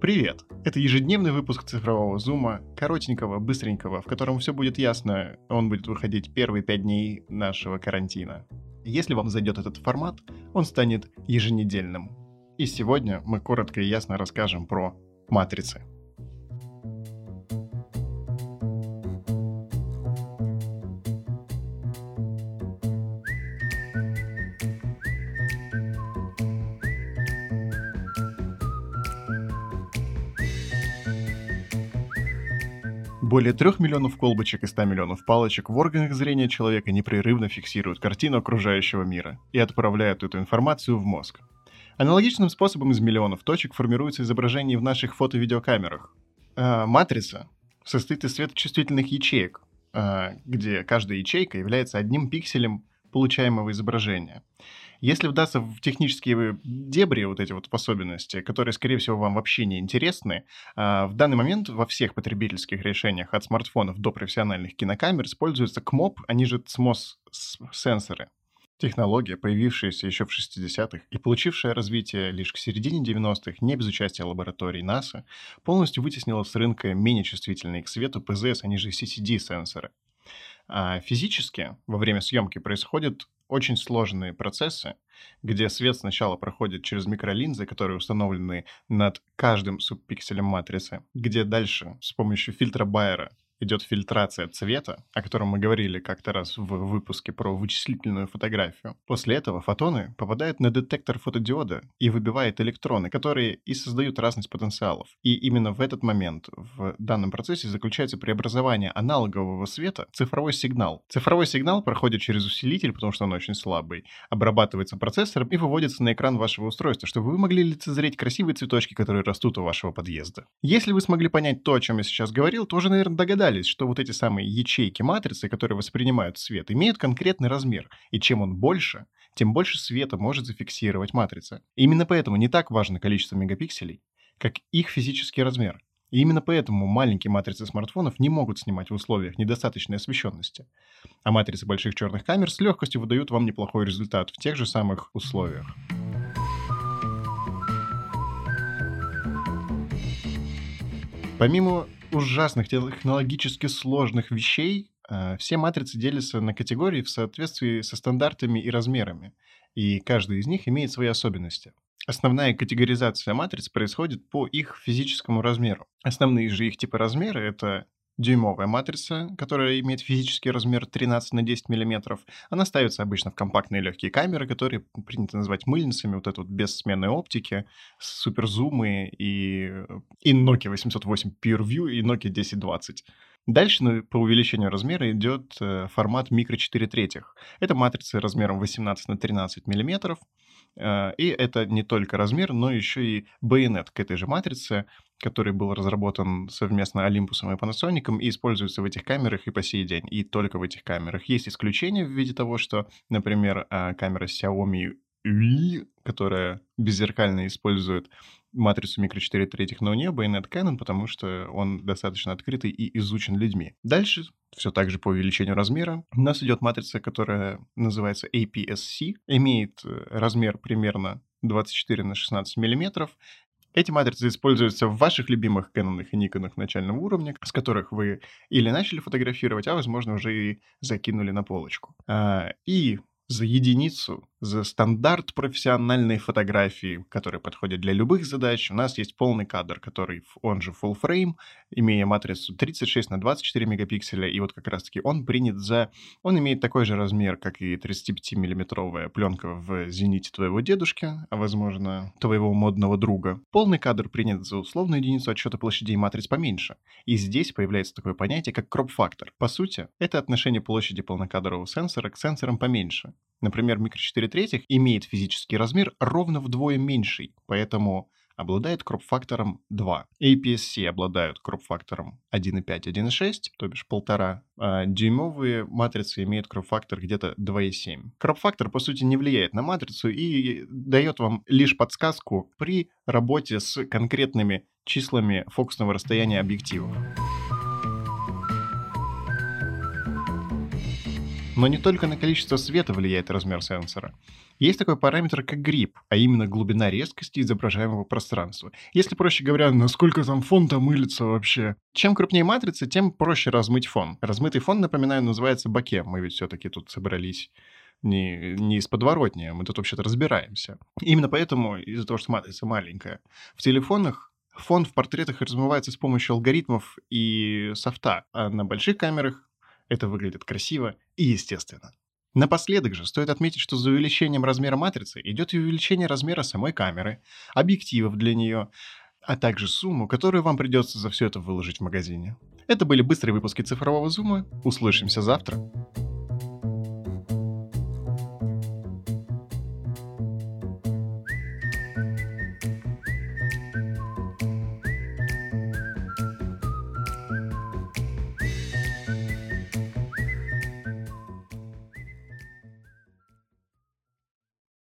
Привет! Это ежедневный выпуск цифрового зума, коротенького, быстренького, в котором все будет ясно, он будет выходить первые пять дней нашего карантина. Если вам зайдет этот формат, он станет еженедельным. И сегодня мы коротко и ясно расскажем про матрицы. Более 3 миллионов колбочек и 100 миллионов палочек в органах зрения человека непрерывно фиксируют картину окружающего мира и отправляют эту информацию в мозг. Аналогичным способом из миллионов точек формируется изображение в наших фото-видеокамерах. А, матрица состоит из светочувствительных ячеек, а, где каждая ячейка является одним пикселем получаемого изображения. Если вдастся в технические дебри вот эти вот особенности, которые, скорее всего, вам вообще не интересны, а, в данный момент во всех потребительских решениях от смартфонов до профессиональных кинокамер используются КМОП, они же CMOS-сенсоры. Технология, появившаяся еще в 60-х и получившая развитие лишь к середине 90-х, не без участия лабораторий НАСА, полностью вытеснила с рынка менее чувствительные к свету ПЗС, они же CCD-сенсоры. А физически во время съемки происходят очень сложные процессы, где свет сначала проходит через микролинзы, которые установлены над каждым субпикселем матрицы, где дальше с помощью фильтра Байера идет фильтрация цвета, о котором мы говорили как-то раз в выпуске про вычислительную фотографию. После этого фотоны попадают на детектор фотодиода и выбивают электроны, которые и создают разность потенциалов. И именно в этот момент в данном процессе заключается преобразование аналогового света в цифровой сигнал. Цифровой сигнал проходит через усилитель, потому что он очень слабый, обрабатывается процессором и выводится на экран вашего устройства, чтобы вы могли лицезреть красивые цветочки, которые растут у вашего подъезда. Если вы смогли понять то, о чем я сейчас говорил, то уже, наверное, догадались, догадались, что вот эти самые ячейки матрицы, которые воспринимают свет, имеют конкретный размер, и чем он больше, тем больше света может зафиксировать матрица. И именно поэтому не так важно количество мегапикселей, как их физический размер. И именно поэтому маленькие матрицы смартфонов не могут снимать в условиях недостаточной освещенности. А матрицы больших черных камер с легкостью выдают вам неплохой результат в тех же самых условиях. Помимо ужасных технологически сложных вещей э, все матрицы делятся на категории в соответствии со стандартами и размерами, и каждая из них имеет свои особенности. Основная категоризация матриц происходит по их физическому размеру. Основные же их типы размера — это дюймовая матрица, которая имеет физический размер 13 на 10 мм. Она ставится обычно в компактные легкие камеры, которые принято называть мыльницами, вот это вот без сменной оптики, суперзумы и, и Nokia 808 PureView и Nokia 1020. Дальше ну, по увеличению размера идет э, формат микро 4 третьих. Это матрицы размером 18 на 13 мм, э, и это не только размер, но еще и байонет к этой же матрице, который был разработан совместно Olympus и Panasonic и используется в этих камерах и по сей день, и только в этих камерах. Есть исключения в виде того, что, например, а, камера Xiaomi UI, которая беззеркально использует матрицу микро 4 третьих, но у нее байонет Canon, потому что он достаточно открытый и изучен людьми. Дальше, все так же по увеличению размера, у нас идет матрица, которая называется APS-C, имеет э, размер примерно 24 на 16 миллиметров, эти матрицы используются в ваших любимых Canon и Nikon начального уровня, с которых вы или начали фотографировать, а, возможно, уже и закинули на полочку. А, и за единицу за стандарт профессиональной фотографии, который подходит для любых задач, у нас есть полный кадр, который, он же full frame, имея матрицу 36 на 24 мегапикселя, и вот как раз-таки он принят за... Он имеет такой же размер, как и 35-миллиметровая пленка в «Зените» твоего дедушки, а, возможно, твоего модного друга. Полный кадр принят за условную единицу отсчета площадей матриц поменьше. И здесь появляется такое понятие, как кроп-фактор. По сути, это отношение площади полнокадрового сенсора к сенсорам поменьше. Например, микро 4 третьих имеет физический размер ровно вдвое меньший, поэтому обладает кроп-фактором 2. APS-C обладают кроп-фактором 1,5, 1,6, то бишь полтора. А дюймовые матрицы имеют кроп-фактор где-то 2,7. Кроп-фактор, по сути, не влияет на матрицу и дает вам лишь подсказку при работе с конкретными числами фокусного расстояния объективов. Но не только на количество света влияет размер сенсора. Есть такой параметр, как грип, а именно глубина резкости изображаемого пространства. Если, проще говоря, насколько там фон там мылится вообще. Чем крупнее матрица, тем проще размыть фон. Размытый фон, напоминаю, называется боке. Мы ведь все-таки тут собрались не, не из подворотни, мы тут вообще-то разбираемся. Именно поэтому, из-за того, что матрица маленькая, в телефонах фон в портретах размывается с помощью алгоритмов и софта, а на больших камерах это выглядит красиво и естественно. Напоследок же стоит отметить, что за увеличением размера матрицы идет и увеличение размера самой камеры, объективов для нее, а также сумму, которую вам придется за все это выложить в магазине. Это были быстрые выпуски цифрового зума. Услышимся завтра.